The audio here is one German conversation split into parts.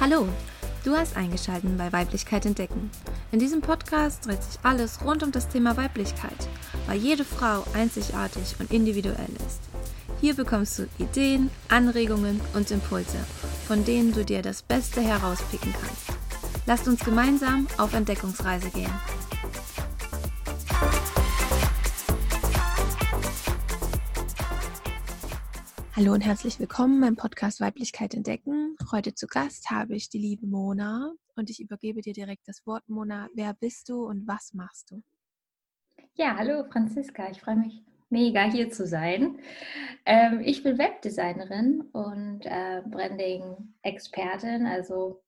Hallo, du hast eingeschaltet bei Weiblichkeit entdecken. In diesem Podcast dreht sich alles rund um das Thema Weiblichkeit, weil jede Frau einzigartig und individuell ist. Hier bekommst du Ideen, Anregungen und Impulse, von denen du dir das Beste herauspicken kannst. Lasst uns gemeinsam auf Entdeckungsreise gehen. Hallo und herzlich willkommen beim Podcast Weiblichkeit entdecken. Heute zu Gast habe ich die liebe Mona und ich übergebe dir direkt das Wort, Mona. Wer bist du und was machst du? Ja, hallo Franziska, ich freue mich mega hier zu sein. Ähm, ich bin Webdesignerin und äh, Branding-Expertin, also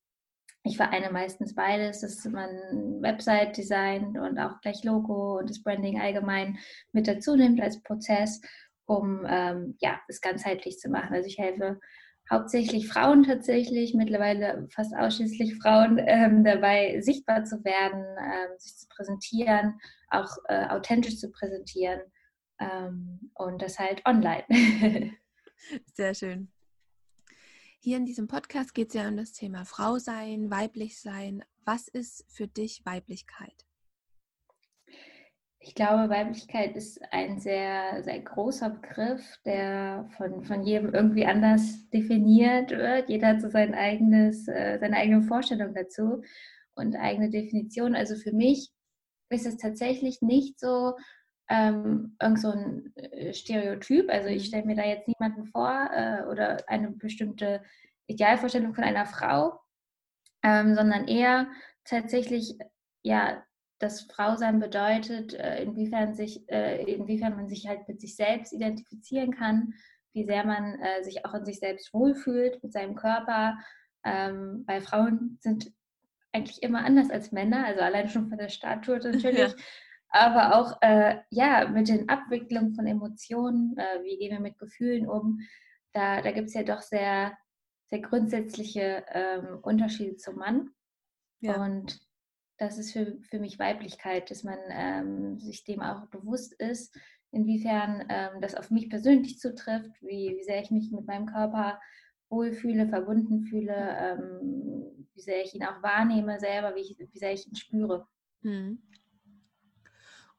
ich vereine meistens beides, dass man Website designt und auch gleich Logo und das Branding allgemein mit dazu nimmt als Prozess um ähm, ja, es ganzheitlich zu machen. Also ich helfe hauptsächlich Frauen tatsächlich, mittlerweile fast ausschließlich Frauen, ähm, dabei sichtbar zu werden, ähm, sich zu präsentieren, auch äh, authentisch zu präsentieren ähm, und das halt online. Sehr schön. Hier in diesem Podcast geht es ja um das Thema Frau sein, weiblich sein. Was ist für dich Weiblichkeit? Ich glaube, Weiblichkeit ist ein sehr, sehr großer Begriff, der von, von jedem irgendwie anders definiert wird. Jeder hat so sein eigenes, äh, seine eigene Vorstellung dazu und eigene Definition. Also für mich ist es tatsächlich nicht so ähm, irgend so ein äh, Stereotyp. Also ich mhm. stelle mir da jetzt niemanden vor äh, oder eine bestimmte Idealvorstellung von einer Frau, ähm, sondern eher tatsächlich ja das Frausein bedeutet, äh, inwiefern, sich, äh, inwiefern man sich halt mit sich selbst identifizieren kann, wie sehr man äh, sich auch in sich selbst wohlfühlt, mit seinem Körper. Ähm, weil Frauen sind eigentlich immer anders als Männer, also allein schon von der Statue natürlich, ja. aber auch äh, ja, mit den Abwicklungen von Emotionen, äh, wie gehen wir mit Gefühlen um, da, da gibt es ja doch sehr, sehr grundsätzliche ähm, Unterschiede zum Mann. Ja. Und das ist für, für mich Weiblichkeit, dass man ähm, sich dem auch bewusst ist, inwiefern ähm, das auf mich persönlich zutrifft, wie, wie sehr ich mich mit meinem Körper wohlfühle, verbunden fühle, ähm, wie sehr ich ihn auch wahrnehme selber, wie, ich, wie sehr ich ihn spüre. Hm.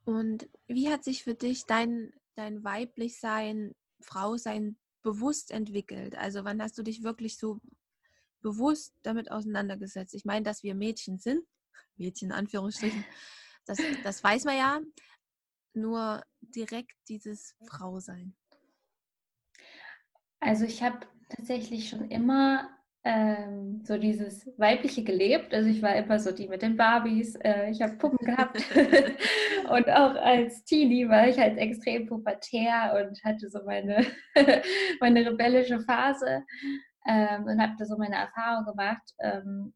Und wie hat sich für dich dein, dein weiblich Sein, Frau sein bewusst entwickelt? Also wann hast du dich wirklich so bewusst damit auseinandergesetzt? Ich meine, dass wir Mädchen sind, Mädchen in Anführungsstrichen. Das, das weiß man ja. Nur direkt dieses Frausein. Also ich habe tatsächlich schon immer ähm, so dieses Weibliche gelebt. Also ich war immer so die mit den Barbies. Äh, ich habe Puppen gehabt. und auch als Teenie war ich halt extrem pubertär und hatte so meine, meine rebellische Phase ähm, und habe da so meine Erfahrung gemacht. Ähm,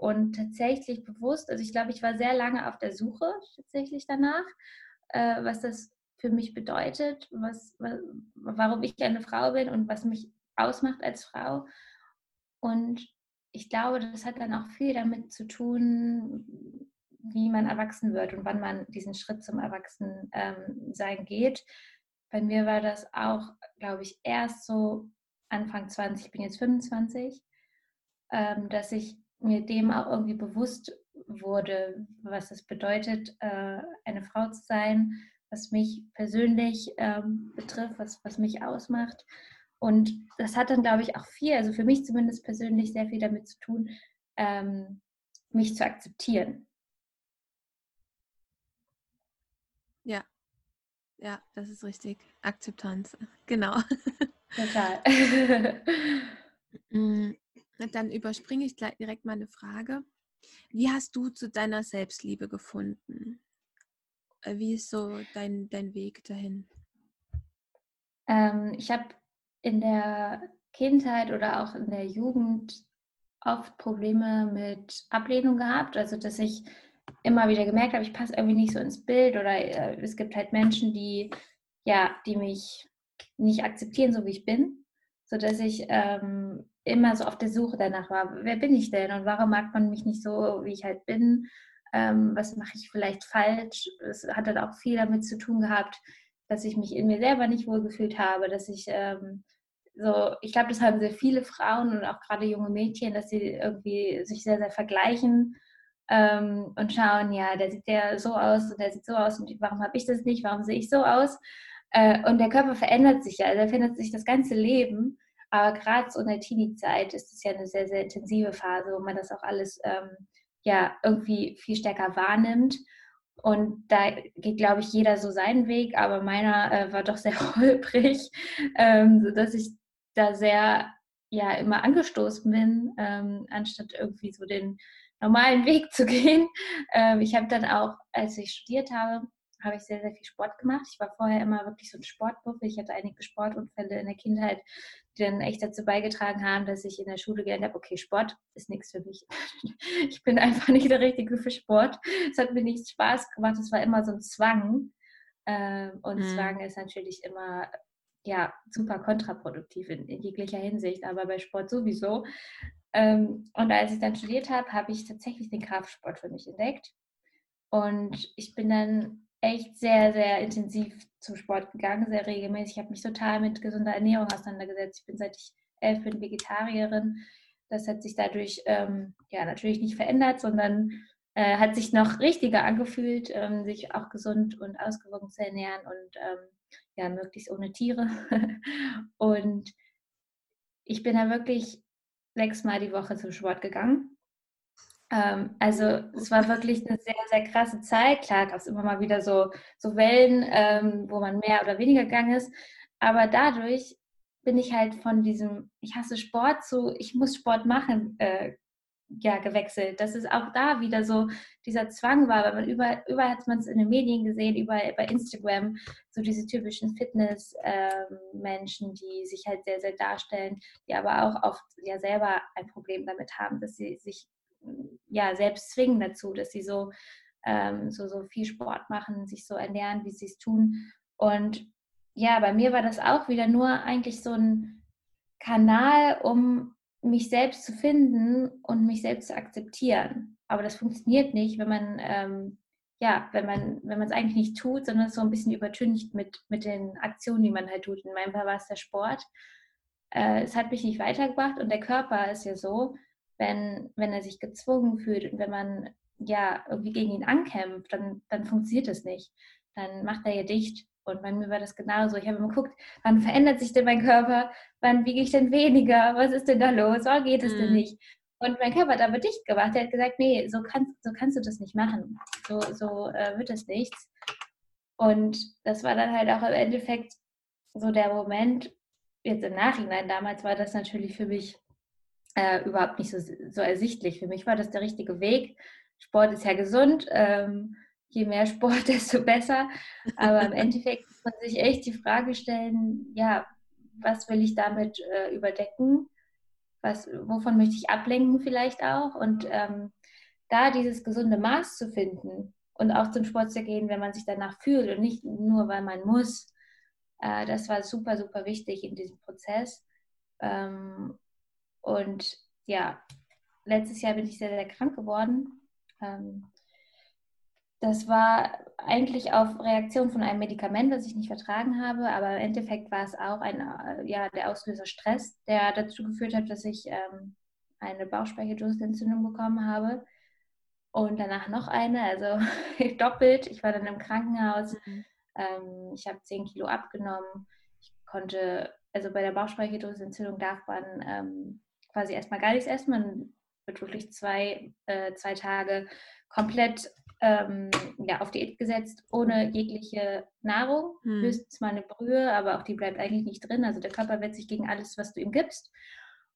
und tatsächlich bewusst, also ich glaube, ich war sehr lange auf der Suche tatsächlich danach, äh, was das für mich bedeutet, was, warum ich eine Frau bin und was mich ausmacht als Frau. Und ich glaube, das hat dann auch viel damit zu tun, wie man erwachsen wird und wann man diesen Schritt zum Erwachsensein ähm, geht. Bei mir war das auch, glaube ich, erst so Anfang 20, ich bin jetzt 25, ähm, dass ich mir dem auch irgendwie bewusst wurde, was es bedeutet, äh, eine Frau zu sein, was mich persönlich ähm, betrifft, was, was mich ausmacht. Und das hat dann, glaube ich, auch viel, also für mich zumindest persönlich sehr viel damit zu tun, ähm, mich zu akzeptieren. Ja, ja, das ist richtig. Akzeptanz, genau. Total. Dann überspringe ich gleich direkt mal eine Frage. Wie hast du zu deiner Selbstliebe gefunden? Äh, wie ist so dein, dein Weg dahin? Ähm, ich habe in der Kindheit oder auch in der Jugend oft Probleme mit Ablehnung gehabt. Also, dass ich immer wieder gemerkt habe, ich passe irgendwie nicht so ins Bild oder äh, es gibt halt Menschen, die, ja, die mich nicht akzeptieren, so wie ich bin, sodass ich ähm, immer so auf der Suche danach war, wer bin ich denn und warum mag man mich nicht so, wie ich halt bin? Ähm, was mache ich vielleicht falsch? Es hat dann auch viel damit zu tun gehabt, dass ich mich in mir selber nicht wohlgefühlt habe, dass ich ähm, so, ich glaube, das haben sehr viele Frauen und auch gerade junge Mädchen, dass sie irgendwie sich sehr, sehr vergleichen ähm, und schauen, ja, der sieht ja so aus und der sieht so aus und warum habe ich das nicht, warum sehe ich so aus? Äh, und der Körper verändert sich ja, also er verändert sich das ganze Leben. Aber gerade so in der Teenie-Zeit ist es ja eine sehr, sehr intensive Phase, wo man das auch alles ähm, ja irgendwie viel stärker wahrnimmt. Und da geht, glaube ich, jeder so seinen Weg, aber meiner äh, war doch sehr holprig, ähm, sodass ich da sehr ja immer angestoßen bin, ähm, anstatt irgendwie so den normalen Weg zu gehen. Ähm, ich habe dann auch, als ich studiert habe, habe ich sehr, sehr viel Sport gemacht. Ich war vorher immer wirklich so ein Sportbuffel. Ich hatte einige Sportunfälle in der Kindheit, die dann echt dazu beigetragen haben, dass ich in der Schule gelernt habe, okay, Sport ist nichts für mich. Ich bin einfach nicht der Richtige für Sport. Es hat mir nicht Spaß gemacht. Es war immer so ein Zwang. Ähm, und mhm. Zwang ist natürlich immer ja, super kontraproduktiv in, in, jeglicher Hinsicht, aber bei Sport sowieso. Ähm, und als ich dann studiert habe, habe ich tatsächlich den Kraftsport für mich entdeckt. Und ich bin dann echt sehr, sehr intensiv zum Sport gegangen, sehr regelmäßig. Ich habe mich total mit gesunder Ernährung auseinandergesetzt. Ich bin seit ich elf bin Vegetarierin. Das hat sich dadurch ähm, ja natürlich nicht verändert, sondern äh, hat sich noch richtiger angefühlt, ähm, sich auch gesund und ausgewogen zu ernähren und ähm, ja, möglichst ohne Tiere. und ich bin da wirklich sechsmal die Woche zum Sport gegangen. Ähm, also es war wirklich eine sehr, sehr krasse Zeit. Klar gab es immer mal wieder so, so Wellen, ähm, wo man mehr oder weniger gegangen ist. Aber dadurch bin ich halt von diesem, ich hasse Sport zu, ich muss Sport machen, äh, ja, gewechselt. Dass es auch da wieder so dieser Zwang war, weil man überall, überall hat man es in den Medien gesehen, überall bei Instagram, so diese typischen Fitness-Menschen, ähm, die sich halt sehr, sehr darstellen, die aber auch oft ja selber ein Problem damit haben, dass sie sich ja, selbst zwingen dazu, dass sie so, ähm, so, so viel Sport machen, sich so ernähren, wie sie es tun. Und ja, bei mir war das auch wieder nur eigentlich so ein Kanal, um mich selbst zu finden und mich selbst zu akzeptieren. Aber das funktioniert nicht, wenn man ähm, ja, wenn man wenn es eigentlich nicht tut, sondern so ein bisschen übertüncht mit mit den Aktionen, die man halt tut. In meinem Fall war es der Sport. Äh, es hat mich nicht weitergebracht und der Körper ist ja so, wenn, wenn er sich gezwungen fühlt und wenn man ja irgendwie gegen ihn ankämpft, dann, dann funktioniert das nicht. Dann macht er ja dicht. Und bei mir war das genauso. Ich habe immer geguckt, wann verändert sich denn mein Körper? Wann wiege ich denn weniger? Was ist denn da los? Warum geht es mhm. denn nicht? Und mein Körper hat aber dicht gemacht. Er hat gesagt, nee, so kannst, so kannst du das nicht machen. So, so äh, wird es nichts. Und das war dann halt auch im Endeffekt so der Moment, jetzt im Nachhinein, damals war das natürlich für mich äh, überhaupt nicht so, so ersichtlich. Für mich war das der richtige Weg. Sport ist ja gesund. Ähm, je mehr Sport, desto besser. Aber im Endeffekt muss man sich echt die Frage stellen, ja, was will ich damit äh, überdecken? Was, wovon möchte ich ablenken vielleicht auch? Und ähm, da dieses gesunde Maß zu finden und auch zum Sport zu gehen, wenn man sich danach fühlt und nicht nur, weil man muss, äh, das war super, super wichtig in diesem Prozess. Ähm, und ja, letztes Jahr bin ich sehr, sehr krank geworden. Ähm, das war eigentlich auf Reaktion von einem Medikament, das ich nicht vertragen habe, aber im Endeffekt war es auch ein, äh, ja, der Auslöser Stress, der dazu geführt hat, dass ich ähm, eine Bauchspeicheldrüsenentzündung bekommen habe und danach noch eine, also doppelt. Ich war dann im Krankenhaus, mhm. ähm, ich habe 10 Kilo abgenommen. Ich konnte, also bei der Bauchspeicheldrüsenentzündung darf man quasi erstmal gar nichts essen. Man wird wirklich zwei, äh, zwei Tage komplett ähm, ja, auf Diät gesetzt, ohne jegliche Nahrung. Hm. Höchstens mal eine Brühe, aber auch die bleibt eigentlich nicht drin. Also der Körper wehrt sich gegen alles, was du ihm gibst.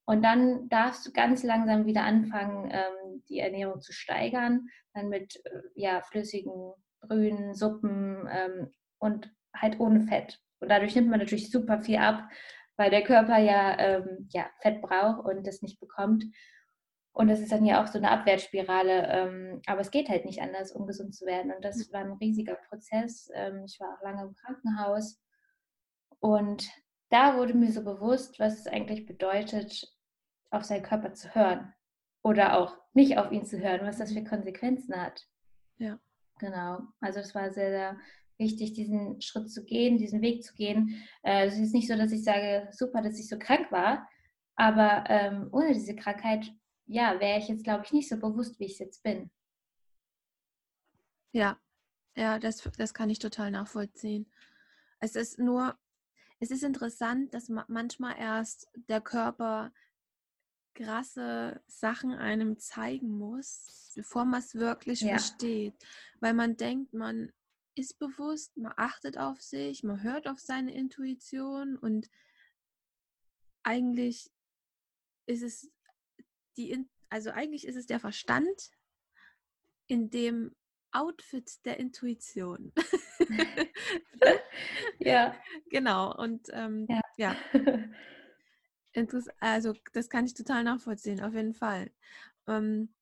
Und dann darfst du ganz langsam wieder anfangen, ähm, die Ernährung zu steigern. Dann mit äh, ja, flüssigen Brühen, Suppen ähm, und halt ohne Fett. Und dadurch nimmt man natürlich super viel ab, weil der Körper ja, ähm, ja Fett braucht und das nicht bekommt. Und das ist dann ja auch so eine Abwärtsspirale. Ähm, aber es geht halt nicht anders, um gesund zu werden. Und das war ein riesiger Prozess. Ähm, ich war auch lange im Krankenhaus. Und da wurde mir so bewusst, was es eigentlich bedeutet, auf seinen Körper zu hören. Oder auch nicht auf ihn zu hören, was das für Konsequenzen hat. Ja. Genau. Also es war sehr, sehr wichtig, diesen Schritt zu gehen, diesen Weg zu gehen. Äh, es ist nicht so, dass ich sage, super, dass ich so krank war, aber ähm, ohne diese Krankheit, ja, wäre ich jetzt, glaube ich, nicht so bewusst, wie ich jetzt bin. Ja, ja, das, das kann ich total nachvollziehen. Es ist nur, es ist interessant, dass manchmal erst der Körper krasse Sachen einem zeigen muss, bevor man es wirklich ja. versteht. Weil man denkt, man ist bewusst, man achtet auf sich, man hört auf seine Intuition und eigentlich ist es die, also eigentlich ist es der Verstand, in dem Outfit der Intuition. ja. Genau. Und ähm, ja. ja. also das kann ich total nachvollziehen, auf jeden Fall. Ähm,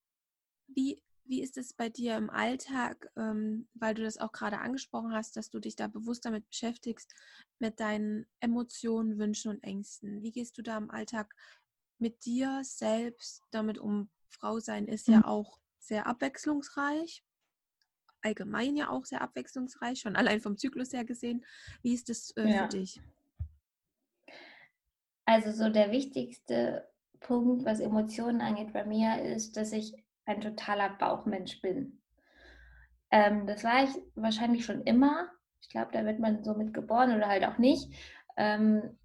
wie, wie ist es bei dir im Alltag, ähm, weil du das auch gerade angesprochen hast, dass du dich da bewusst damit beschäftigst, mit deinen Emotionen, Wünschen und Ängsten? Wie gehst du da im Alltag mit dir selbst damit um? Frau sein ist ja mhm. auch sehr abwechslungsreich allgemein ja auch sehr abwechslungsreich, schon allein vom Zyklus her gesehen. Wie ist das äh, ja. für dich? Also so der wichtigste Punkt, was Emotionen angeht bei mir, ist, dass ich ein totaler Bauchmensch bin. Ähm, das war ich wahrscheinlich schon immer. Ich glaube, da wird man so mit geboren oder halt auch nicht. Ähm,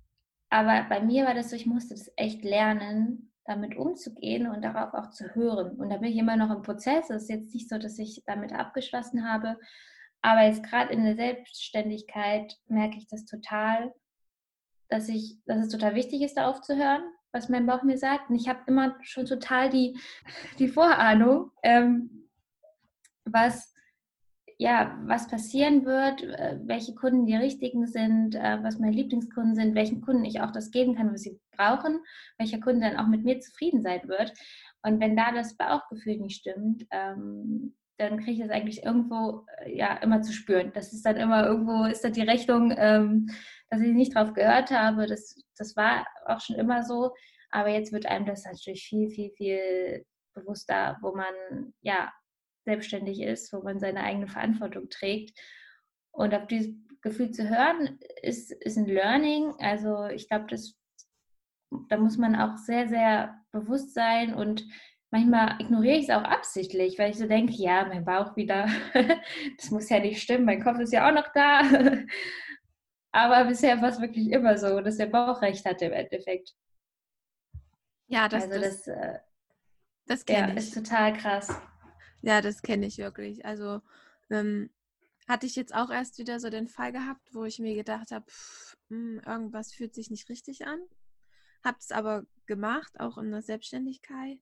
aber bei mir war das so, ich musste das echt lernen, damit umzugehen und darauf auch zu hören. Und da bin ich immer noch im Prozess. Es ist jetzt nicht so, dass ich damit abgeschlossen habe. Aber jetzt gerade in der Selbstständigkeit merke ich das total, dass, ich, dass es total wichtig ist, darauf zu hören, was mein Bauch mir sagt. Und ich habe immer schon total die, die Vorahnung, ähm, was ja, was passieren wird, äh, welche Kunden die richtigen sind, äh, was meine Lieblingskunden sind, welchen Kunden ich auch das geben kann, was sie brauchen, welcher Kunde dann auch mit mir zufrieden sein wird. Und wenn da das Bauchgefühl nicht stimmt, ähm, dann kriege ich das eigentlich irgendwo äh, ja immer zu spüren. Das ist dann immer irgendwo, ist dann die Rechnung, ähm, dass ich nicht drauf gehört habe. Das, das war auch schon immer so. Aber jetzt wird einem das natürlich viel, viel, viel bewusster, wo man ja selbstständig ist, wo man seine eigene Verantwortung trägt. Und auf dieses Gefühl zu hören, ist, ist ein Learning. Also ich glaube, da muss man auch sehr, sehr bewusst sein und manchmal ignoriere ich es auch absichtlich, weil ich so denke, ja, mein Bauch wieder, das muss ja nicht stimmen, mein Kopf ist ja auch noch da. Aber bisher war es wirklich immer so, dass der Bauch recht hatte im Endeffekt. Ja, das, also das, das, äh, das ja, ist total krass. Ja, das kenne ich wirklich. Also ähm, hatte ich jetzt auch erst wieder so den Fall gehabt, wo ich mir gedacht habe, hm, irgendwas fühlt sich nicht richtig an. Habe es aber gemacht, auch in der Selbstständigkeit.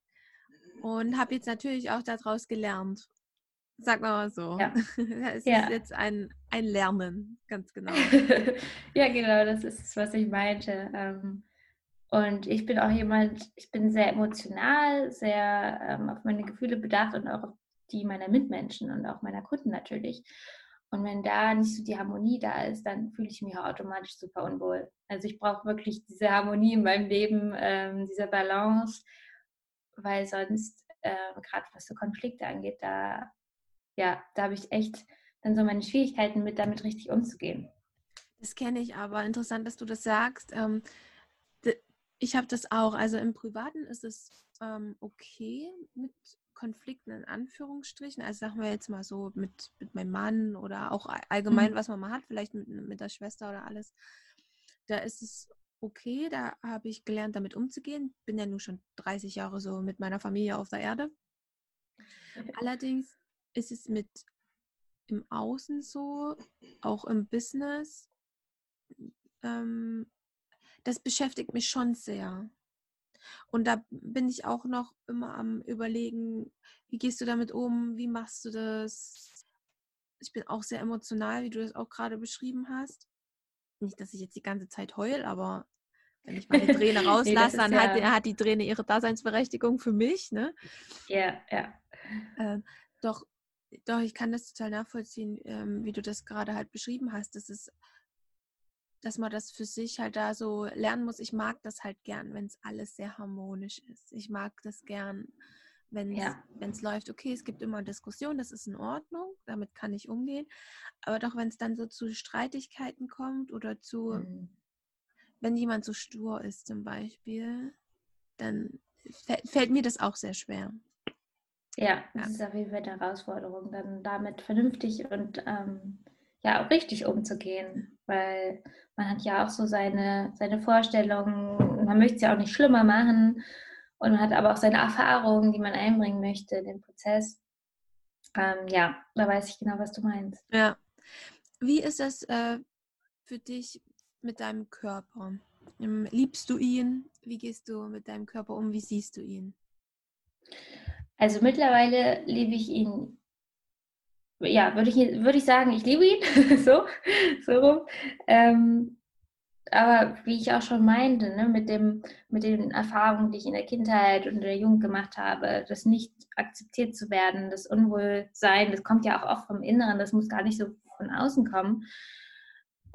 Und habe jetzt natürlich auch daraus gelernt. Sag mal so. Ja. es ja. ist jetzt ein, ein Lernen, ganz genau. ja, genau, das ist es, was ich meinte. Ähm, und ich bin auch jemand, ich bin sehr emotional, sehr ähm, auf meine Gefühle bedacht und auch auf die meiner Mitmenschen und auch meiner Kunden natürlich. Und wenn da nicht so die Harmonie da ist, dann fühle ich mich auch automatisch super unwohl. Also ich brauche wirklich diese Harmonie in meinem Leben, ähm, diese Balance, weil sonst, äh, gerade was so Konflikte angeht, da, ja, da habe ich echt dann so meine Schwierigkeiten mit, damit richtig umzugehen. Das kenne ich aber. Interessant, dass du das sagst. Ähm, ich habe das auch. Also im Privaten ist es ähm, okay mit Konflikten in Anführungsstrichen, also sagen wir jetzt mal so mit, mit meinem Mann oder auch allgemein, mhm. was man mal hat, vielleicht mit, mit der Schwester oder alles, da ist es okay, da habe ich gelernt, damit umzugehen. Bin ja nun schon 30 Jahre so mit meiner Familie auf der Erde. Allerdings ist es mit im Außen so, auch im Business, ähm, das beschäftigt mich schon sehr. Und da bin ich auch noch immer am Überlegen, wie gehst du damit um, wie machst du das? Ich bin auch sehr emotional, wie du das auch gerade beschrieben hast. Nicht, dass ich jetzt die ganze Zeit heul, aber wenn ich meine Träne rauslasse, nee, dann ja hat, hat, die Träne ihre Daseinsberechtigung für mich. Ne? Ja, ja. Ähm, doch, doch, ich kann das total nachvollziehen, ähm, wie du das gerade halt beschrieben hast. Das ist dass man das für sich halt da so lernen muss. Ich mag das halt gern, wenn es alles sehr harmonisch ist. Ich mag das gern, wenn ja. es läuft, okay, es gibt immer Diskussionen, das ist in Ordnung, damit kann ich umgehen. Aber doch, wenn es dann so zu Streitigkeiten kommt oder zu, mhm. wenn jemand so stur ist zum Beispiel, dann fällt mir das auch sehr schwer. Ja, das ja. ist auf jeden Fall eine Herausforderung, dann damit vernünftig und ähm, ja auch richtig umzugehen, weil man hat ja auch so seine, seine Vorstellungen, man möchte es ja auch nicht schlimmer machen und man hat aber auch seine Erfahrungen, die man einbringen möchte in den Prozess. Ähm, ja, da weiß ich genau, was du meinst. Ja. Wie ist das äh, für dich mit deinem Körper? Ähm, liebst du ihn? Wie gehst du mit deinem Körper um? Wie siehst du ihn? Also mittlerweile liebe ich ihn, ja, würde ich, würd ich sagen, ich liebe ihn, so, so rum. Ähm, aber wie ich auch schon meinte, ne, mit, dem, mit den Erfahrungen, die ich in der Kindheit und in der Jugend gemacht habe, das nicht akzeptiert zu werden, das Unwohlsein, das kommt ja auch oft vom Inneren, das muss gar nicht so von außen kommen.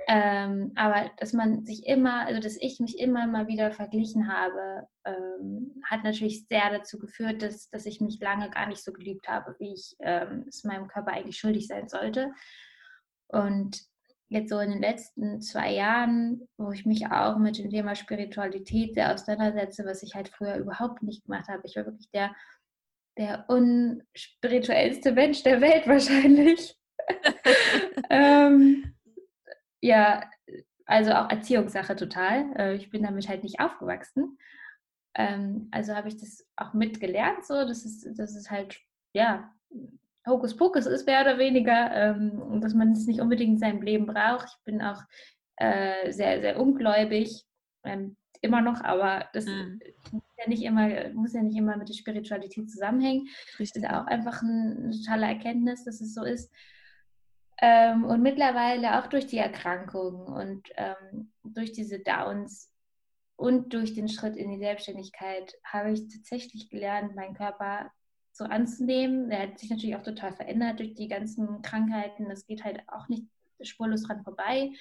Ähm, aber dass man sich immer, also dass ich mich immer mal wieder verglichen habe, ähm, hat natürlich sehr dazu geführt, dass, dass ich mich lange gar nicht so geliebt habe, wie ich ähm, es meinem Körper eigentlich schuldig sein sollte. Und jetzt so in den letzten zwei Jahren, wo ich mich auch mit dem Thema Spiritualität sehr auseinandersetze, was ich halt früher überhaupt nicht gemacht habe. Ich war wirklich der, der unspirituellste Mensch der Welt wahrscheinlich. ähm, ja, also auch Erziehungssache total. Äh, ich bin damit halt nicht aufgewachsen. Ähm, also habe ich das auch mitgelernt, so, dass es, dass es halt, ja, Hokuspokus ist, mehr oder weniger, ähm, dass man es nicht unbedingt in seinem Leben braucht. Ich bin auch äh, sehr, sehr ungläubig, ähm, immer noch, aber das mhm. muss, ja nicht immer, muss ja nicht immer mit der Spiritualität zusammenhängen. Richtig. Das ist auch einfach eine tolle Erkenntnis, dass es so ist. Ähm, und mittlerweile auch durch die Erkrankungen und ähm, durch diese Downs und durch den Schritt in die Selbstständigkeit habe ich tatsächlich gelernt, meinen Körper so anzunehmen. Er hat sich natürlich auch total verändert durch die ganzen Krankheiten. Das geht halt auch nicht spurlos dran vorbei.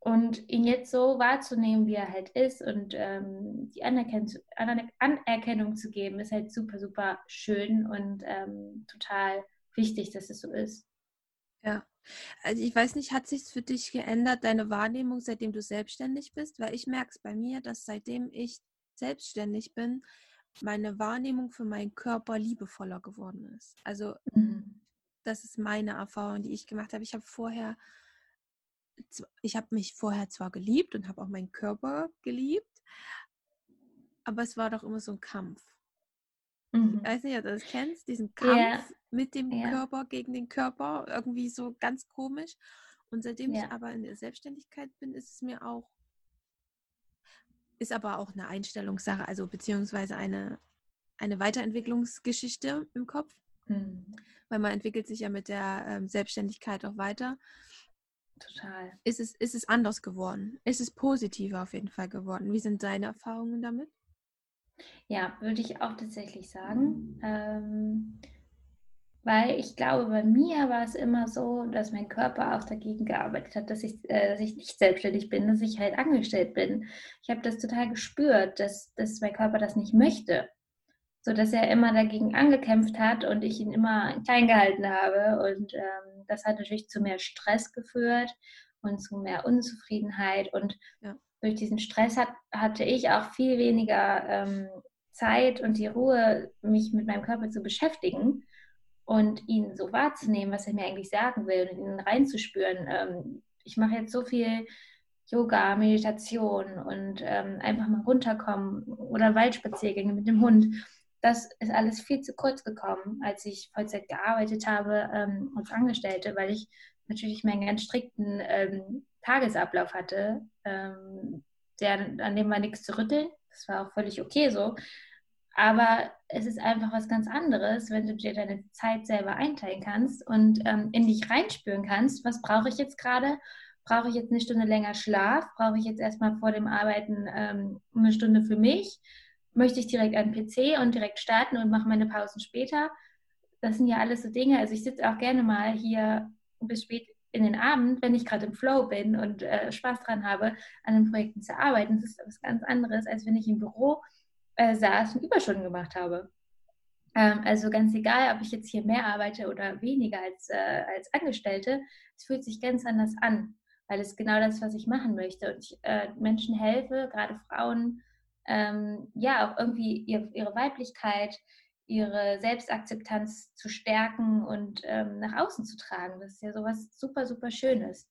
Und ihn jetzt so wahrzunehmen, wie er halt ist und ähm, die Anerkenn Anerkennung zu geben, ist halt super, super schön und ähm, total wichtig, dass es so ist. Ja, also ich weiß nicht, hat sich für dich geändert, deine Wahrnehmung, seitdem du selbstständig bist? Weil ich merke es bei mir, dass seitdem ich selbstständig bin, meine Wahrnehmung für meinen Körper liebevoller geworden ist. Also mhm. das ist meine Erfahrung, die ich gemacht habe. Ich habe vorher, ich habe mich vorher zwar geliebt und habe auch meinen Körper geliebt, aber es war doch immer so ein Kampf. Mhm. Ich weiß nicht, ob du das kennst, diesen Kampf yeah. mit dem yeah. Körper gegen den Körper, irgendwie so ganz komisch. Und seitdem yeah. ich aber in der Selbstständigkeit bin, ist es mir auch ist aber auch eine Einstellungssache, also beziehungsweise eine, eine Weiterentwicklungsgeschichte im Kopf. Mhm. Weil man entwickelt sich ja mit der ähm, Selbstständigkeit auch weiter. Total. Ist es, ist es anders geworden? Ist es positiver auf jeden Fall geworden? Wie sind deine Erfahrungen damit? Ja, würde ich auch tatsächlich sagen. Ähm, weil ich glaube, bei mir war es immer so, dass mein Körper auch dagegen gearbeitet hat, dass ich, äh, dass ich nicht selbstständig bin, dass ich halt angestellt bin. Ich habe das total gespürt, dass, dass mein Körper das nicht möchte. So dass er immer dagegen angekämpft hat und ich ihn immer klein gehalten habe. Und ähm, das hat natürlich zu mehr Stress geführt und zu mehr Unzufriedenheit. Und ja. durch diesen Stress hat, hatte ich auch viel weniger ähm, Zeit und die Ruhe, mich mit meinem Körper zu beschäftigen und ihn so wahrzunehmen, was er mir eigentlich sagen will und ihn reinzuspüren. Ähm, ich mache jetzt so viel Yoga, Meditation und ähm, einfach mal runterkommen oder Waldspaziergänge mit dem Hund. Das ist alles viel zu kurz gekommen, als ich Vollzeit gearbeitet habe ähm, als Angestellte, weil ich natürlich meinen ganz strikten ähm, Tagesablauf hatte, ähm, der, an dem war nichts zu rütteln. Das war auch völlig okay so. Aber es ist einfach was ganz anderes, wenn du dir deine Zeit selber einteilen kannst und ähm, in dich reinspüren kannst, was brauche ich jetzt gerade? Brauche ich jetzt eine Stunde länger Schlaf? Brauche ich jetzt erstmal vor dem Arbeiten ähm, eine Stunde für mich? Möchte ich direkt an den PC und direkt starten und mache meine Pausen später? Das sind ja alles so Dinge. Also ich sitze auch gerne mal hier bis spät in den Abend, wenn ich gerade im Flow bin und äh, Spaß dran habe, an den Projekten zu arbeiten. Das ist was ganz anderes, als wenn ich im Büro äh, saß und Überstunden gemacht habe. Ähm, also ganz egal, ob ich jetzt hier mehr arbeite oder weniger als, äh, als Angestellte, es fühlt sich ganz anders an, weil es genau das, was ich machen möchte. Und ich äh, Menschen helfe, gerade Frauen, ähm, ja, auch irgendwie ihr, ihre Weiblichkeit, ihre Selbstakzeptanz zu stärken und ähm, nach außen zu tragen. Das ist ja sowas super, super Schönes.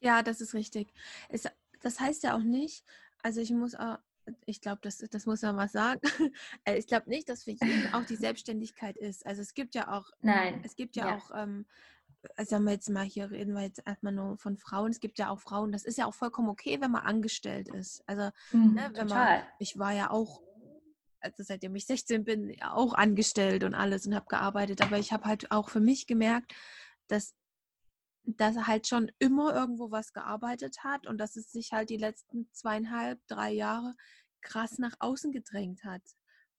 Ja, das ist richtig. Es, das heißt ja auch nicht, also ich muss auch, ich glaube, das, das muss man mal sagen. Äh, ich glaube nicht, dass für jeden auch die Selbstständigkeit ist. Also es gibt ja auch, Nein. es gibt ja, ja. auch, ähm, also sagen wir jetzt mal, hier reden wir jetzt erstmal nur von Frauen. Es gibt ja auch Frauen, das ist ja auch vollkommen okay, wenn man angestellt ist. Also, mhm, ne, wenn total. man, ich war ja auch, also seitdem ich 16 bin, auch angestellt und alles und habe gearbeitet. Aber ich habe halt auch für mich gemerkt, dass dass er halt schon immer irgendwo was gearbeitet hat und dass es sich halt die letzten zweieinhalb, drei Jahre krass nach außen gedrängt hat.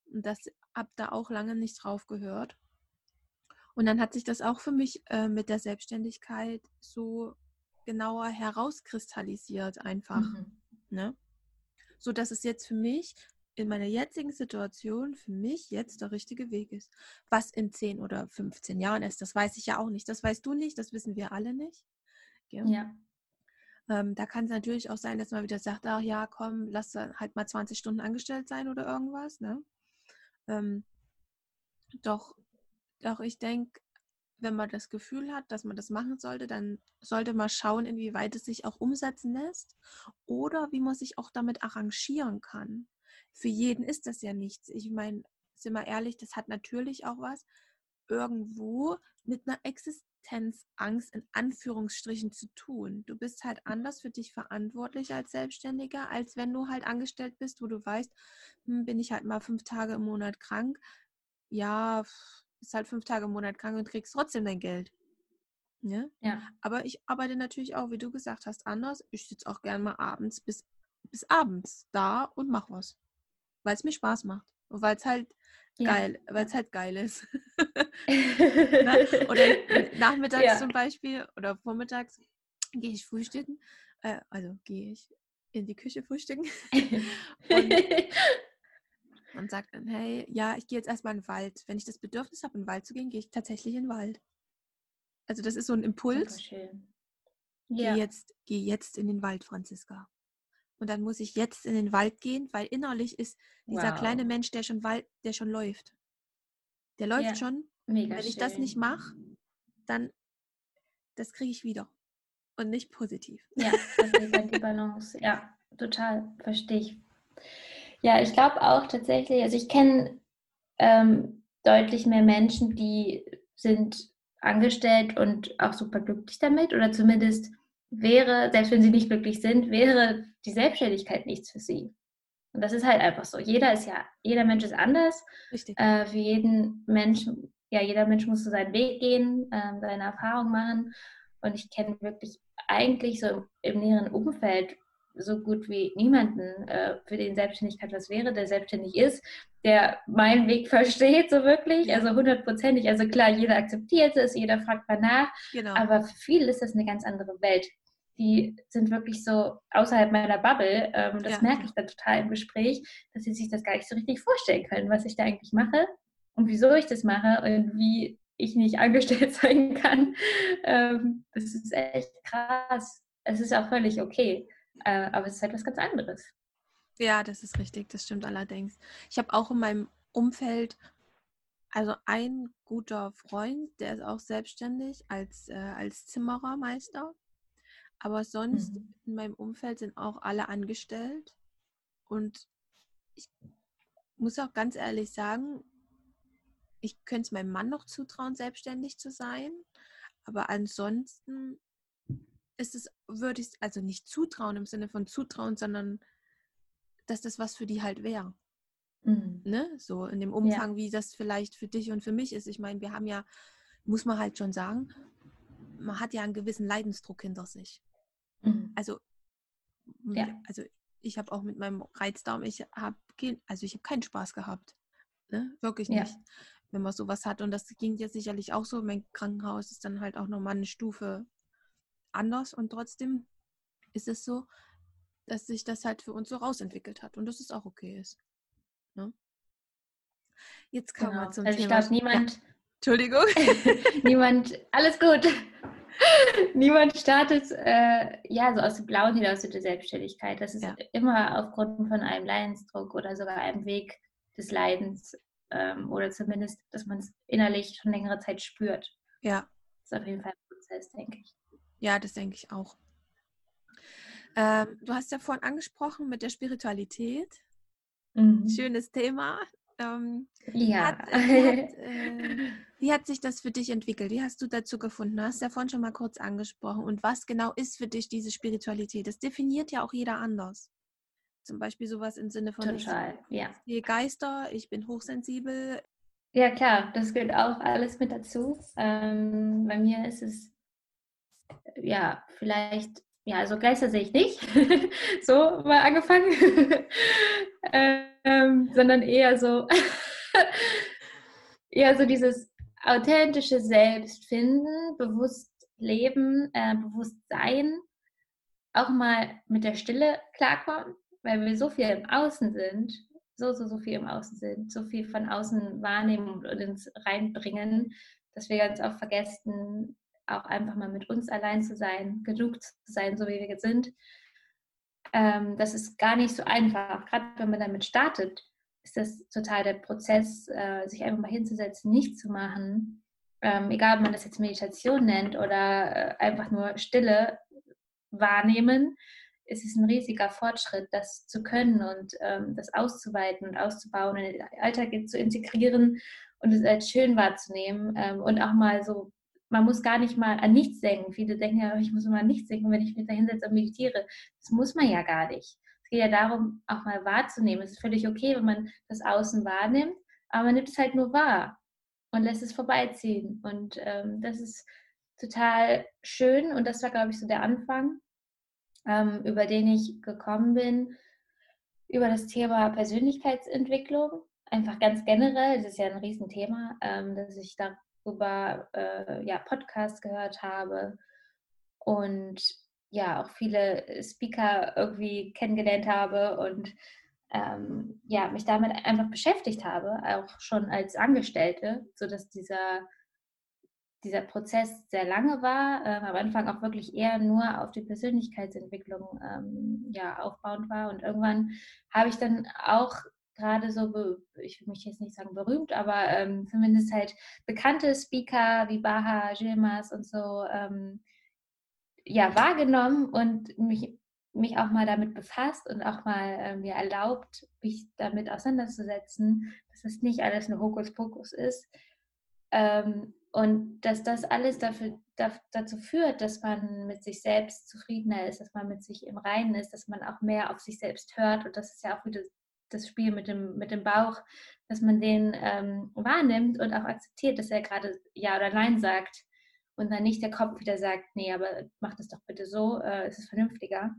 Und das habe da auch lange nicht drauf gehört. Und dann hat sich das auch für mich äh, mit der Selbstständigkeit so genauer herauskristallisiert einfach. Mhm. Ne? So dass es jetzt für mich in meiner jetzigen Situation für mich jetzt der richtige Weg ist. Was in 10 oder 15 Jahren ist, das weiß ich ja auch nicht. Das weißt du nicht, das wissen wir alle nicht. Ja. ja. Ähm, da kann es natürlich auch sein, dass man wieder sagt, ach ja, komm, lass halt mal 20 Stunden angestellt sein oder irgendwas. Ne? Ähm, doch, doch ich denke, wenn man das Gefühl hat, dass man das machen sollte, dann sollte man schauen, inwieweit es sich auch umsetzen lässt oder wie man sich auch damit arrangieren kann für jeden ist das ja nichts. Ich meine, sind wir ehrlich, das hat natürlich auch was irgendwo mit einer Existenzangst in Anführungsstrichen zu tun. Du bist halt anders für dich verantwortlich als Selbstständiger, als wenn du halt angestellt bist, wo du weißt, hm, bin ich halt mal fünf Tage im Monat krank. Ja, bist halt fünf Tage im Monat krank und kriegst trotzdem dein Geld. Ja? Ne? ja. Aber ich arbeite natürlich auch, wie du gesagt hast, anders. Ich sitze auch gerne mal abends bis, bis abends da und mach was weil es mir Spaß macht und weil es halt ja. geil, weil es halt geil ist. Oder nachmittags ja. zum Beispiel oder vormittags gehe ich frühstücken, äh, also gehe ich in die Küche frühstücken und man sagt dann, hey, ja, ich gehe jetzt erstmal in den Wald. Wenn ich das Bedürfnis habe, in den Wald zu gehen, gehe ich tatsächlich in den Wald. Also das ist so ein Impuls. Ja. Geh, jetzt, geh jetzt in den Wald, Franziska und dann muss ich jetzt in den Wald gehen, weil innerlich ist dieser wow. kleine Mensch, der schon Wald, der schon läuft. Der läuft ja, schon. Mega Wenn ich das nicht mache, dann das kriege ich wieder. Und nicht positiv. Ja, das ist halt die Balance. Ja, total, verstehe ich. Ja, ich glaube auch tatsächlich, also ich kenne ähm, deutlich mehr Menschen, die sind angestellt und auch super glücklich damit oder zumindest wäre, selbst wenn sie nicht glücklich sind, wäre die Selbstständigkeit nichts für sie. Und das ist halt einfach so. Jeder ist ja, jeder Mensch ist anders. Äh, für jeden Menschen, ja, jeder Mensch muss so seinen Weg gehen, äh, seine Erfahrung machen. Und ich kenne wirklich eigentlich so im näheren Umfeld so gut wie niemanden, äh, für den Selbstständigkeit was wäre, der selbstständig ist, der meinen Weg versteht, so wirklich, also hundertprozentig. Also klar, jeder akzeptiert es, jeder fragt mal nach, genau. aber für viele ist das eine ganz andere Welt die sind wirklich so außerhalb meiner Bubble. Ähm, das ja. merke ich dann total im Gespräch, dass sie sich das gar nicht so richtig vorstellen können, was ich da eigentlich mache und wieso ich das mache und wie ich nicht angestellt sein kann. Ähm, das ist echt krass. Es ist auch völlig okay, äh, aber es ist halt was ganz anderes. Ja, das ist richtig, das stimmt allerdings. Ich habe auch in meinem Umfeld, also ein guter Freund, der ist auch selbstständig als, äh, als Zimmerermeister. Aber sonst mhm. in meinem Umfeld sind auch alle angestellt. Und ich muss auch ganz ehrlich sagen, ich könnte es meinem Mann noch zutrauen, selbstständig zu sein. Aber ansonsten ist es, würde ich es also nicht zutrauen im Sinne von zutrauen, sondern dass das was für die halt wäre. Mhm. Ne? So in dem Umfang, ja. wie das vielleicht für dich und für mich ist. Ich meine, wir haben ja, muss man halt schon sagen, man hat ja einen gewissen Leidensdruck hinter sich. Mhm. Also, ja. also ich habe auch mit meinem Reizdarm, ich habe also ich habe keinen Spaß gehabt. Ne? Wirklich nicht. Ja. Wenn man sowas hat. Und das ging jetzt sicherlich auch so. Mein Krankenhaus ist dann halt auch nochmal eine Stufe anders und trotzdem ist es so, dass sich das halt für uns so rausentwickelt hat und dass es auch okay ist. Ne? Jetzt kommen genau. wir zum also Thema. Ich glaube, niemand. Ja. Entschuldigung. niemand, alles gut. niemand startet äh, ja so aus dem Blauen hinaus mit der Selbstständigkeit. Das ist ja. immer aufgrund von einem Leidensdruck oder sogar einem Weg des Leidens ähm, oder zumindest, dass man es innerlich schon längere Zeit spürt. Ja. Das ist auf jeden Fall ein Prozess, denke ich. Ja, das denke ich auch. Ähm, du hast ja vorhin angesprochen mit der Spiritualität. Mhm. Schönes Thema. Ähm, ja. Hat, wie, hat, äh, wie, hat, sich das für dich entwickelt? Wie hast du dazu gefunden? Du hast ja vorhin schon mal kurz angesprochen. Und was genau ist für dich diese Spiritualität? Das definiert ja auch jeder anders. Zum Beispiel sowas im Sinne von Total, ich, ja. sehe Geister, ich bin hochsensibel. Ja, klar, das gehört auch alles mit dazu. Ähm, bei mir ist es ja vielleicht ja, also Geister sehe ich nicht. so mal angefangen. ähm, sondern eher so, eher so dieses authentische Selbstfinden, bewusst leben, äh, bewusst sein, auch mal mit der Stille klarkommen, weil wir so viel im Außen sind, so, so, so viel im Außen sind, so viel von außen wahrnehmen und uns reinbringen, dass wir ganz oft vergessen, auch einfach mal mit uns allein zu sein, genug zu sein, so wie wir sind. Ähm, das ist gar nicht so einfach. Gerade wenn man damit startet, ist das total der Prozess, äh, sich einfach mal hinzusetzen, nichts zu machen. Ähm, egal, ob man das jetzt Meditation nennt oder äh, einfach nur Stille wahrnehmen, ist es ein riesiger Fortschritt, das zu können und ähm, das auszuweiten und auszubauen, in den Alltag zu integrieren und es als schön wahrzunehmen ähm, und auch mal so man muss gar nicht mal an nichts denken. Viele denken ja, ich muss immer an nichts denken, wenn ich mich da hinsetze und meditiere. Das muss man ja gar nicht. Es geht ja darum, auch mal wahrzunehmen. Es ist völlig okay, wenn man das Außen wahrnimmt, aber man nimmt es halt nur wahr und lässt es vorbeiziehen. Und ähm, das ist total schön und das war, glaube ich, so der Anfang, ähm, über den ich gekommen bin, über das Thema Persönlichkeitsentwicklung. Einfach ganz generell, das ist ja ein Riesenthema, ähm, dass ich da über äh, ja, Podcasts gehört habe und ja auch viele Speaker irgendwie kennengelernt habe und ähm, ja mich damit einfach beschäftigt habe, auch schon als Angestellte, sodass dieser dieser Prozess sehr lange war, äh, am Anfang auch wirklich eher nur auf die Persönlichkeitsentwicklung ähm, ja, aufbauend war. Und irgendwann habe ich dann auch gerade so, ich will mich jetzt nicht sagen berühmt, aber ähm, zumindest halt bekannte Speaker wie Baha, Gilmas und so, ähm, ja, wahrgenommen und mich, mich auch mal damit befasst und auch mal äh, mir erlaubt, mich damit auseinanderzusetzen, dass es nicht alles nur Hokuspokus ist. Ähm, und dass das alles dafür, da, dazu führt, dass man mit sich selbst zufriedener ist, dass man mit sich im Reinen ist, dass man auch mehr auf sich selbst hört. Und das ist ja auch wieder das Spiel mit dem, mit dem Bauch, dass man den ähm, wahrnimmt und auch akzeptiert, dass er gerade Ja oder Nein sagt und dann nicht der Kopf wieder sagt, nee, aber mach das doch bitte so, äh, ist es vernünftiger.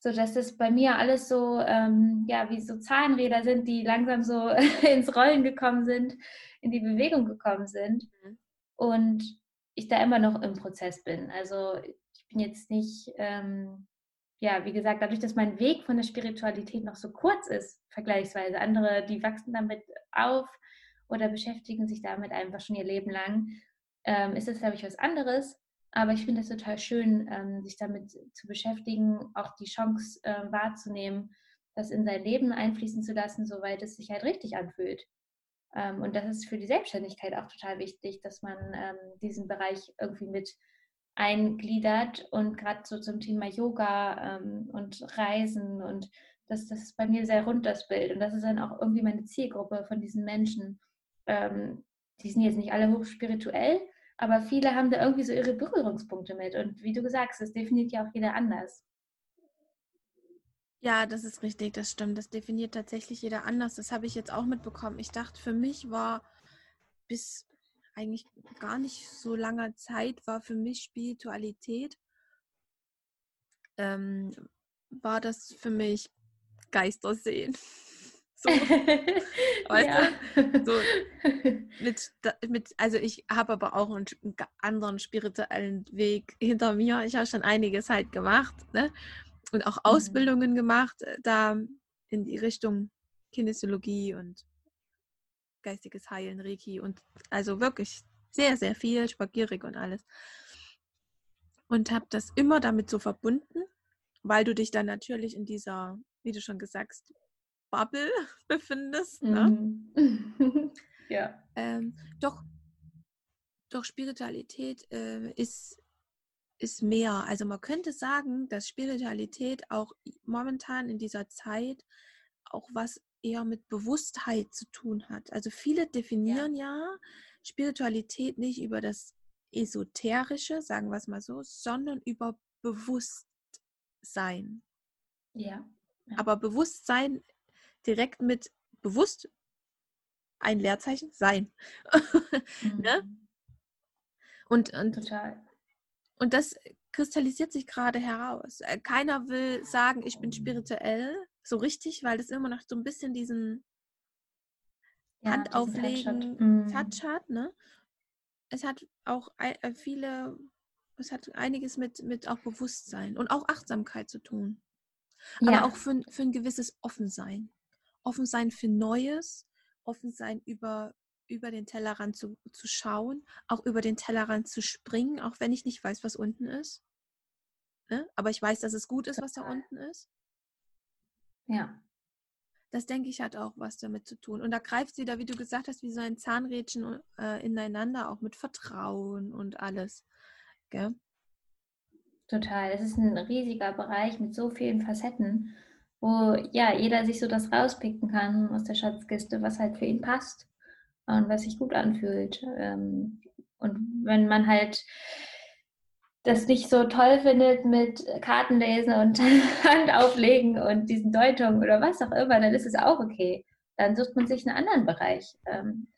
So dass das bei mir alles so, ähm, ja, wie so Zahnräder sind, die langsam so ins Rollen gekommen sind, in die Bewegung gekommen sind. Mhm. Und ich da immer noch im Prozess bin. Also ich bin jetzt nicht ähm, ja, wie gesagt, dadurch, dass mein Weg von der Spiritualität noch so kurz ist, vergleichsweise, andere, die wachsen damit auf oder beschäftigen sich damit einfach schon ihr Leben lang, ähm, ist das, glaube ich, was anderes. Aber ich finde es total schön, ähm, sich damit zu beschäftigen, auch die Chance äh, wahrzunehmen, das in sein Leben einfließen zu lassen, soweit es sich halt richtig anfühlt. Ähm, und das ist für die Selbstständigkeit auch total wichtig, dass man ähm, diesen Bereich irgendwie mit eingliedert und gerade so zum Thema Yoga ähm, und Reisen und das, das ist bei mir sehr rund das Bild und das ist dann auch irgendwie meine Zielgruppe von diesen Menschen. Ähm, die sind jetzt nicht alle hochspirituell, aber viele haben da irgendwie so ihre Berührungspunkte mit und wie du gesagt hast, das definiert ja auch jeder anders. Ja, das ist richtig, das stimmt. Das definiert tatsächlich jeder anders. Das habe ich jetzt auch mitbekommen. Ich dachte, für mich war bis eigentlich gar nicht so langer Zeit war für mich Spiritualität, ähm, war das für mich Geister sehen. So, weißt du? So, mit, mit, also ich habe aber auch einen anderen spirituellen Weg hinter mir. Ich habe schon einiges halt gemacht ne? und auch mhm. Ausbildungen gemacht, äh, da in die Richtung Kinesiologie und geistiges Heilen, Reiki und also wirklich sehr, sehr viel, spagierig und alles. Und habe das immer damit so verbunden, weil du dich dann natürlich in dieser, wie du schon gesagt hast, Bubble befindest. Ne? Mhm. ja. Ähm, doch, doch Spiritualität äh, ist, ist mehr. Also man könnte sagen, dass Spiritualität auch momentan in dieser Zeit auch was eher mit Bewusstheit zu tun hat. Also viele definieren ja, ja Spiritualität nicht über das Esoterische, sagen wir es mal so, sondern über Bewusstsein. Ja. ja. Aber Bewusstsein direkt mit bewusst ein Leerzeichen sein. ne? Mhm. und, und, Total. und das kristallisiert sich gerade heraus. Äh, keiner will sagen, ich bin spirituell, so richtig, weil das immer noch so ein bisschen diesen Ja, Hand diesen Touch hat. auflegen Mhm. Touch hat. Ne? Es hat auch äh, viele, es hat einiges mit, mit auch Bewusstsein und auch Achtsamkeit zu tun. Aber Ja, auch für, für ein gewisses Offensein. Offensein für Neues, Offensein über, über den Tellerrand zu, zu schauen, auch über den Tellerrand zu springen, auch wenn ich nicht weiß, was unten ist. Ne? Aber ich weiß, dass es gut ist, was da unten ist. Ja, Das denke ich hat auch was damit zu tun. Und da greift sie da, wie du gesagt hast, wie so ein Zahnrädchen äh, ineinander, auch mit Vertrauen und alles. Gell? total. Es ist ein riesiger Bereich mit so vielen Facetten, wo ja jeder sich so das rauspicken kann aus der Schatzkiste, was halt für ihn passt und was sich gut anfühlt. Ähm, Und wenn man halt das nicht so toll findet mit Kartenlesen und Hand auflegen und diesen Deutungen oder was auch immer, dann ist es auch okay. Dann sucht man sich einen anderen Bereich. Ähm,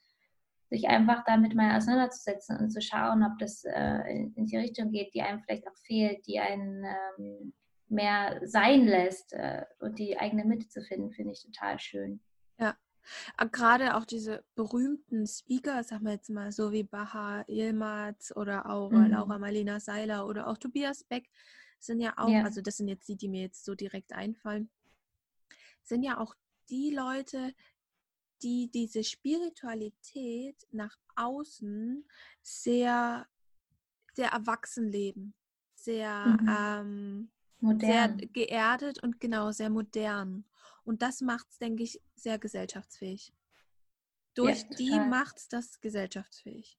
sich einfach damit mal auseinanderzusetzen und zu schauen, ob das äh, in, die Richtung geht, die einem vielleicht auch fehlt, die einen ähm, mehr sein lässt äh, und die eigene Mitte zu finden, finde ich total schön. Ja, gerade auch diese berühmten Speaker, sagen wir jetzt mal so wie Baha Yilmaz oder auch mhm. Laura Marlena Seiler oder auch Tobias Beck, sind ja auch, ja. also das sind jetzt die, die mir jetzt so direkt einfallen, sind ja auch die Leute, die diese Spiritualität nach außen sehr, sehr erwachsen leben, sehr, Mhm. ähm, sehr Modern. geerdet und genau sehr modern. Und das macht es, denke ich, sehr gesellschaftsfähig. Durch die total. macht es das gesellschaftsfähig.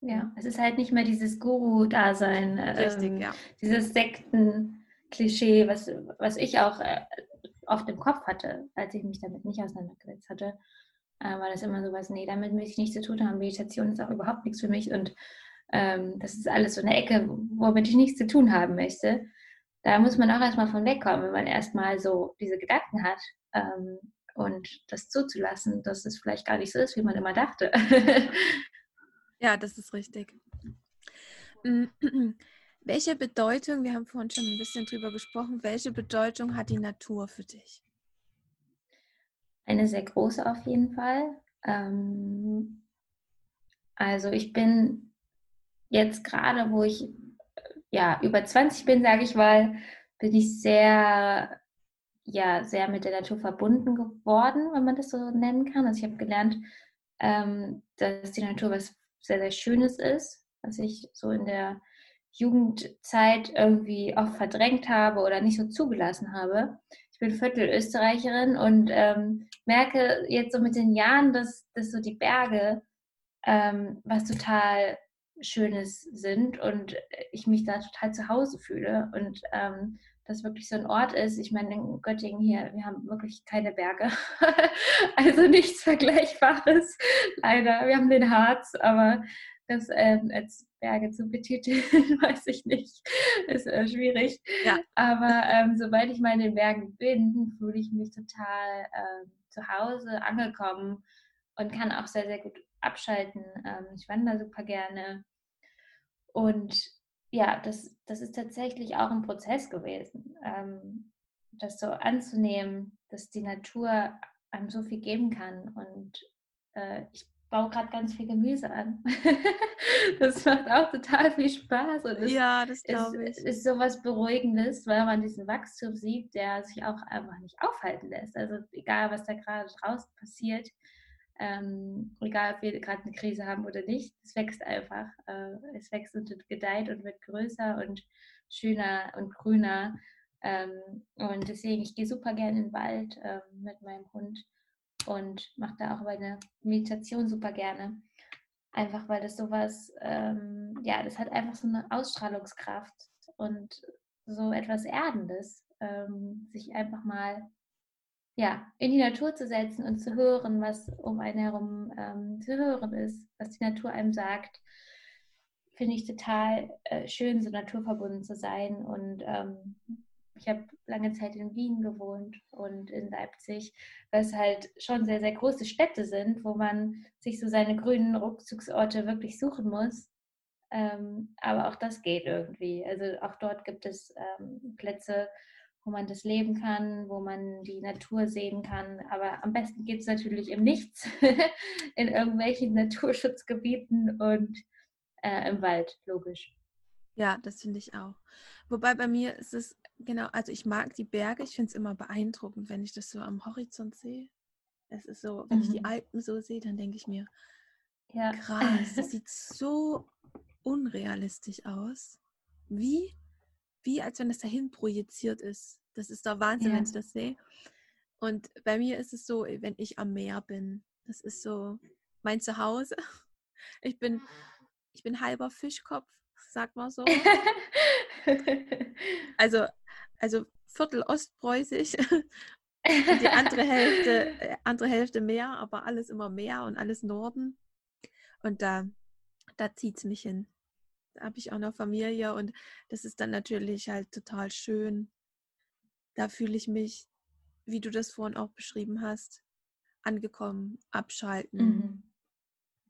Ja, es ist halt nicht mehr dieses Guru-Dasein, Richtig, ähm, ja. dieses Sekten-Klischee, was, was ich auch äh, oft im Kopf hatte, als ich mich damit nicht auseinandergesetzt hatte. Äh, war das immer so was, nee, damit möchte ich nichts zu tun haben. Meditation ist auch überhaupt nichts für mich und ähm, das ist alles so eine Ecke, womit ich nichts zu tun haben möchte. Da muss man auch erstmal von wegkommen, wenn man erstmal so diese Gedanken hat ähm, und das zuzulassen, dass es vielleicht gar nicht so ist, wie man immer dachte. Ja, das ist richtig. Mm, Welche Bedeutung, wir haben vorhin schon ein bisschen drüber gesprochen, welche Bedeutung hat die Natur für dich? Eine sehr große auf jeden Fall. Ähm, also ich bin jetzt gerade, wo ich ja über 20 bin, sage ich mal, bin ich sehr ja sehr mit der Natur verbunden geworden, wenn man das so nennen kann. Also ich habe gelernt, ähm, dass die Natur was sehr sehr Schönes ist, was ich so in der Jugendzeit irgendwie oft verdrängt habe oder nicht so zugelassen habe. Ich bin Viertelösterreicherin und ähm, merke jetzt so mit den Jahren, dass, dass so die Berge ähm, was total Schönes sind und ich mich da total zu Hause fühle und ähm, das wirklich so ein Ort ist. Ich meine, in Göttingen hier, wir haben wirklich keine Berge, also nichts Vergleichbares, leider. Wir haben den Harz, aber das ähm, als Berge zu betiteln, weiß ich nicht, ist äh, schwierig. Ja. Aber ähm, sobald ich mal in den Bergen bin, fühle ich mich total ähm, zu Hause angekommen und kann auch sehr, sehr gut abschalten. Ähm, ich wandere super gerne. Und ja, das, das ist tatsächlich auch ein Prozess gewesen, ähm, das so anzunehmen, dass die Natur einem so viel geben kann. Und äh, ich baue gerade ganz viel Gemüse an. das macht auch total viel Spaß und es Ja, das ist, glaube ich. ist sowas Beruhigendes, weil man diesen Wachstum sieht, der sich auch einfach nicht aufhalten lässt. Also egal, was da gerade draußen passiert, Ähm, egal, ob wir gerade eine Krise haben oder nicht, es wächst einfach. Äh, es wächst und gedeiht und wird größer und schöner und grüner. Ähm, und deswegen, ich gehe super gerne in den Wald ähm, mit meinem Hund und mache da auch meine Meditation super gerne. Einfach weil das sowas, ähm, ja, das hat einfach so eine Ausstrahlungskraft und so etwas Erdendes, ähm, sich einfach mal ja, in die Natur zu setzen und zu hören, was um einen herum ähm, zu hören ist, was die Natur einem sagt, finde ich total äh, schön, so naturverbunden zu sein. Und ähm, ich habe lange Zeit in Wien gewohnt und in Leipzig, weil es halt schon sehr, sehr große Städte sind, wo man sich so seine grünen Rückzugsorte wirklich suchen muss. Ähm, aber auch das geht irgendwie. Also auch dort gibt es ähm, Plätze, wo man das leben kann, wo man die Natur sehen kann. Aber am besten geht es natürlich im Nichts, in irgendwelchen Naturschutzgebieten und äh, im Wald, logisch. Ja, das finde ich auch. Wobei bei mir ist es genau, also ich mag die Berge, ich finde es immer beeindruckend, wenn ich das so am Horizont sehe. Es ist so, wenn mhm. ich die mhm. Alpen so sehe, dann denke ich mir, ja. krass, das sieht so unrealistisch aus. Wie wie als wenn das dahin projiziert ist. Das ist der Wahnsinn, ja. wenn ich das sehe. Und bei mir ist es so, wenn ich am Meer bin, das ist so mein Zuhause. Ich bin, ich bin halber Fischkopf, sagt man so. also, also Viertel ostpreußisch und die andere Hälfte, äh, andere Hälfte Meer, aber alles immer Meer und alles Norden. Und da, da zieht es mich hin habe ich auch noch Familie und das ist dann natürlich halt total schön. Da fühle ich mich, wie du das vorhin auch beschrieben hast, angekommen, abschalten. Mhm.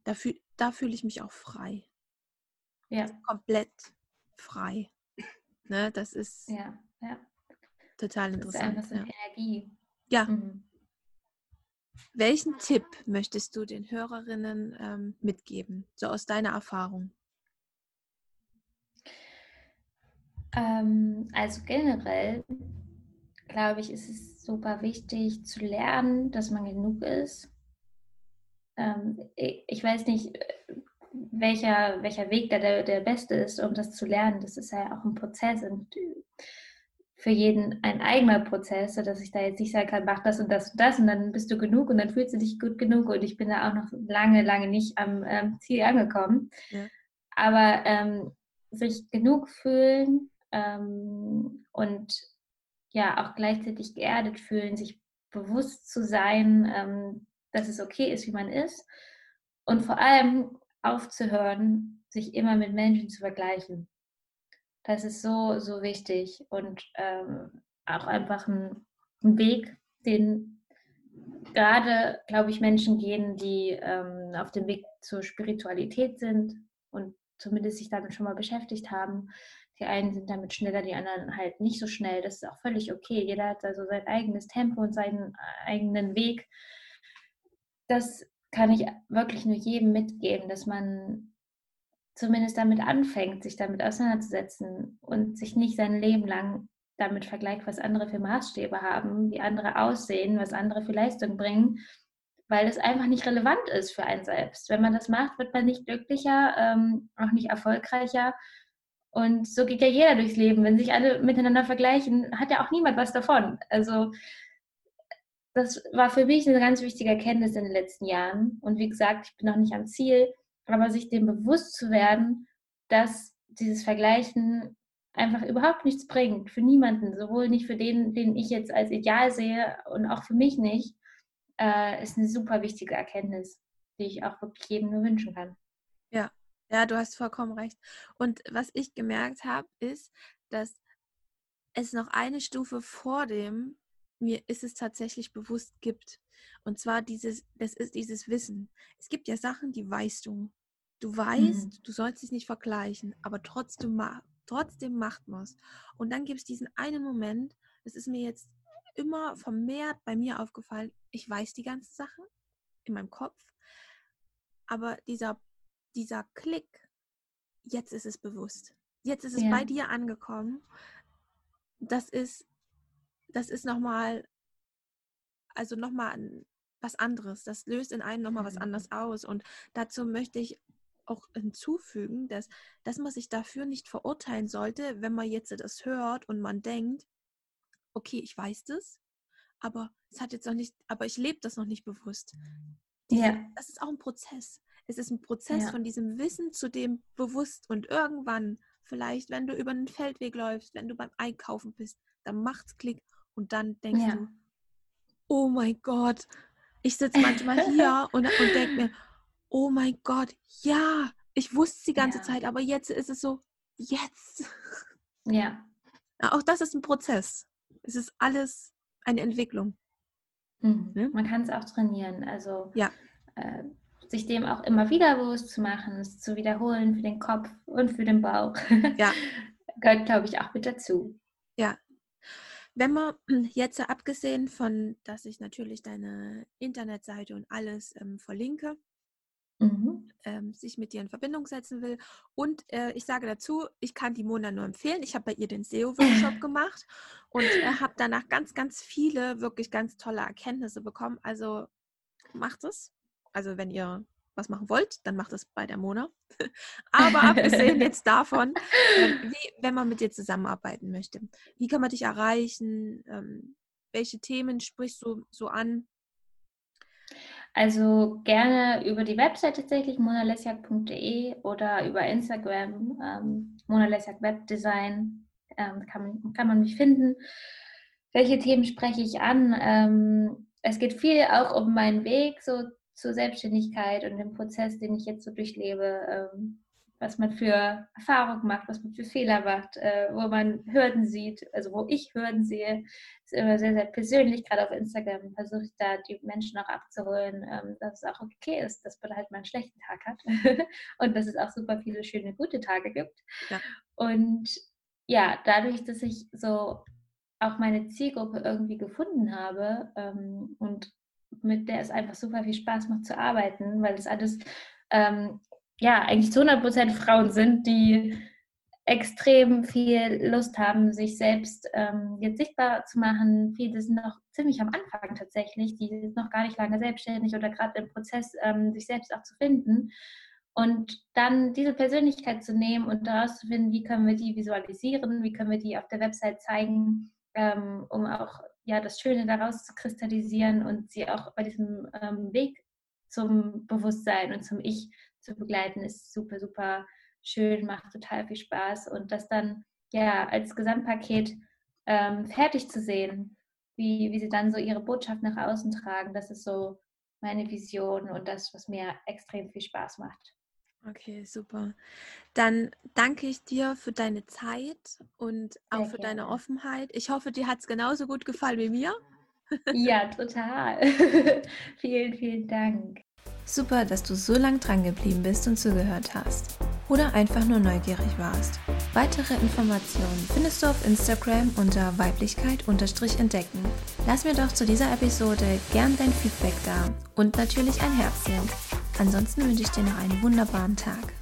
Da, fühl, da fühle ich mich auch frei. Ja. Komplett frei. Ne, das ist ja, ja. total interessant. Das ist ja. Energie. Ja. Mhm. Welchen Tipp möchtest du den Hörerinnen ähm, mitgeben, so aus deiner Erfahrung? Ähm, also generell glaube ich, ist es super wichtig zu lernen, dass man genug ist. Ähm, ich weiß nicht, welcher, welcher Weg da der, der beste ist, um das zu lernen. Das ist ja auch ein Prozess und für jeden ein eigener Prozess, dass ich da jetzt nicht sagen kann, mach das und das und das und dann bist du genug und dann fühlst du dich gut genug und ich bin da auch noch lange, lange nicht am ähm, Ziel angekommen. Ja. Aber ähm, sich genug fühlen ähm, und ja auch gleichzeitig geerdet fühlen, sich bewusst zu sein, ähm, dass es okay ist, wie man ist und vor allem aufzuhören, sich immer mit Menschen zu vergleichen. Das ist so, so wichtig und ähm, auch einfach ein, ein, Weg, den gerade, glaube ich, Menschen gehen, die ähm, auf dem Weg zur Spiritualität sind und zumindest sich damit schon mal beschäftigt haben, die einen sind damit schneller, die anderen halt nicht so schnell. Das ist auch völlig okay. Jeder hat also sein eigenes Tempo und seinen eigenen Weg. Das kann ich wirklich nur jedem mitgeben, dass man zumindest damit anfängt, sich damit auseinanderzusetzen und sich nicht sein Leben lang damit vergleicht, was andere für Maßstäbe haben, wie andere aussehen, was andere für Leistung bringen, weil das einfach nicht relevant ist für einen selbst. Wenn man das macht, wird man nicht glücklicher, ähm, auch nicht erfolgreicher und so geht ja jeder durchs Leben. Wenn sich alle miteinander vergleichen, hat ja auch niemand was davon. Also das war für mich eine ganz wichtige Erkenntnis in den letzten Jahren. Und wie gesagt, ich bin noch nicht am Ziel, aber sich dem bewusst zu werden, dass dieses Vergleichen einfach überhaupt nichts bringt. Für niemanden, sowohl nicht für den, den ich jetzt als Ideal sehe und auch für mich nicht, äh, ist eine super wichtige Erkenntnis, die ich auch wirklich jedem nur wünschen kann. Ja, ja, du hast vollkommen recht. Und was ich gemerkt habe, ist, dass es noch eine Stufe vor dem mir ist es tatsächlich bewusst gibt. Und zwar dieses, das ist dieses Wissen. Es gibt ja Sachen, die weißt du. Du weißt, mhm. du sollst dich nicht vergleichen, aber trotzdem, trotzdem macht man es. Und dann gibt es diesen einen Moment, das ist mir jetzt immer vermehrt bei mir aufgefallen, ich weiß die ganzen Sachen in meinem Kopf, aber dieser dieser Klick, jetzt ist es bewusst. Jetzt ist es ja. bei dir angekommen. Das ist, das ist nochmal, also nochmal was anderes. Das löst in einem nochmal was Mhm. anderes aus. Und dazu möchte ich auch hinzufügen, dass, dass man sich dafür nicht verurteilen sollte, wenn man jetzt das hört und man denkt, okay, ich weiß das, aber es hat jetzt noch nicht, aber ich lebe das noch nicht bewusst. Ja. Das ist auch ein Prozess. Es ist ein Prozess Ja. von diesem Wissen zu dem bewusst und irgendwann, vielleicht, wenn du über einen Feldweg läufst, wenn du beim Einkaufen bist, dann macht's Klick und dann denkst Ja. du, oh mein Gott, ich sitze manchmal hier und, und denke mir, oh mein Gott, ja, ich wusste es die ganze Ja. Zeit, aber jetzt ist es so, jetzt. Ja. Auch das ist ein Prozess. Es ist alles eine Entwicklung. Mhm. Ne? Man kann es auch trainieren. Also Ja. äh, sich dem auch immer wieder bewusst zu machen, es zu wiederholen für den Kopf und für den Bauch. Ja. Gehört, glaube ich, auch mit dazu. Wenn man jetzt abgesehen von, dass ich natürlich deine Internetseite und alles ähm, verlinke, Mhm. ähm, sich mit dir in Verbindung setzen will. Und äh, ich sage dazu, ich kann die Mona nur empfehlen. Ich habe bei ihr den SEO-Workshop gemacht und äh, habe danach ganz, ganz viele wirklich ganz tolle Erkenntnisse bekommen. Also macht es. Also wenn ihr was machen wollt, dann macht es bei der Mona. Aber abgesehen jetzt davon, ähm, wie, wenn man mit dir zusammenarbeiten möchte, wie kann man dich erreichen? Ähm, welche Themen sprichst du so an? Also gerne über die Website tatsächlich monalesiak.de oder über Instagram ähm, monalesiak Webdesign ähm, kann, man, kann man mich finden. Welche Themen spreche ich an? Ähm, es geht viel auch um meinen Weg so zur Selbstständigkeit und den Prozess, den ich jetzt so durchlebe, ähm, was man für Erfahrungen macht, was man für Fehler macht, äh, wo man Hürden sieht, also wo ich Hürden sehe, ist immer sehr, sehr persönlich. Gerade auf Instagram versuche ich da die Menschen auch abzuholen, ähm, dass es auch okay ist, dass man halt mal einen schlechten Tag hat und dass es auch super viele schöne, gute Tage gibt. Ja. Und ja, dadurch, dass ich so auch meine Zielgruppe irgendwie gefunden habe ähm, und mit der es einfach super viel Spaß macht zu arbeiten, weil es alles ähm, ja eigentlich zu 100% Frauen sind, die extrem viel Lust haben, sich selbst ähm, jetzt sichtbar zu machen. Viele sind noch ziemlich am Anfang tatsächlich, die sind noch gar nicht lange selbstständig oder gerade im Prozess, ähm, sich selbst auch zu finden. Und dann diese Persönlichkeit zu nehmen und daraus zu finden, wie können wir die visualisieren, wie können wir die auf der Website zeigen, ähm, um auch ja, das Schöne daraus zu kristallisieren und sie auch bei diesem ähm, Weg zum Bewusstsein und zum Ich zu begleiten, ist super, super schön, macht total viel Spaß und das dann ja als Gesamtpaket ähm, fertig zu sehen, wie, wie sie dann so ihre Botschaft nach außen tragen, das ist so meine Vision und das, was mir extrem viel Spaß macht. Okay, super. Dann danke ich dir für deine Zeit und auch Sehr für deine gerne. Offenheit. Ich hoffe, dir hat es genauso gut gefallen wie mir. Ja, total. vielen, vielen Dank. Super, dass du so lang dran geblieben bist und zugehört hast. Oder einfach nur neugierig warst. Weitere Informationen findest du auf Instagram unter Weiblichkeit-entdecken. Lass mir doch zu dieser Episode gern dein Feedback da und natürlich ein Herzchen. Ansonsten wünsche ich dir noch einen wunderbaren Tag.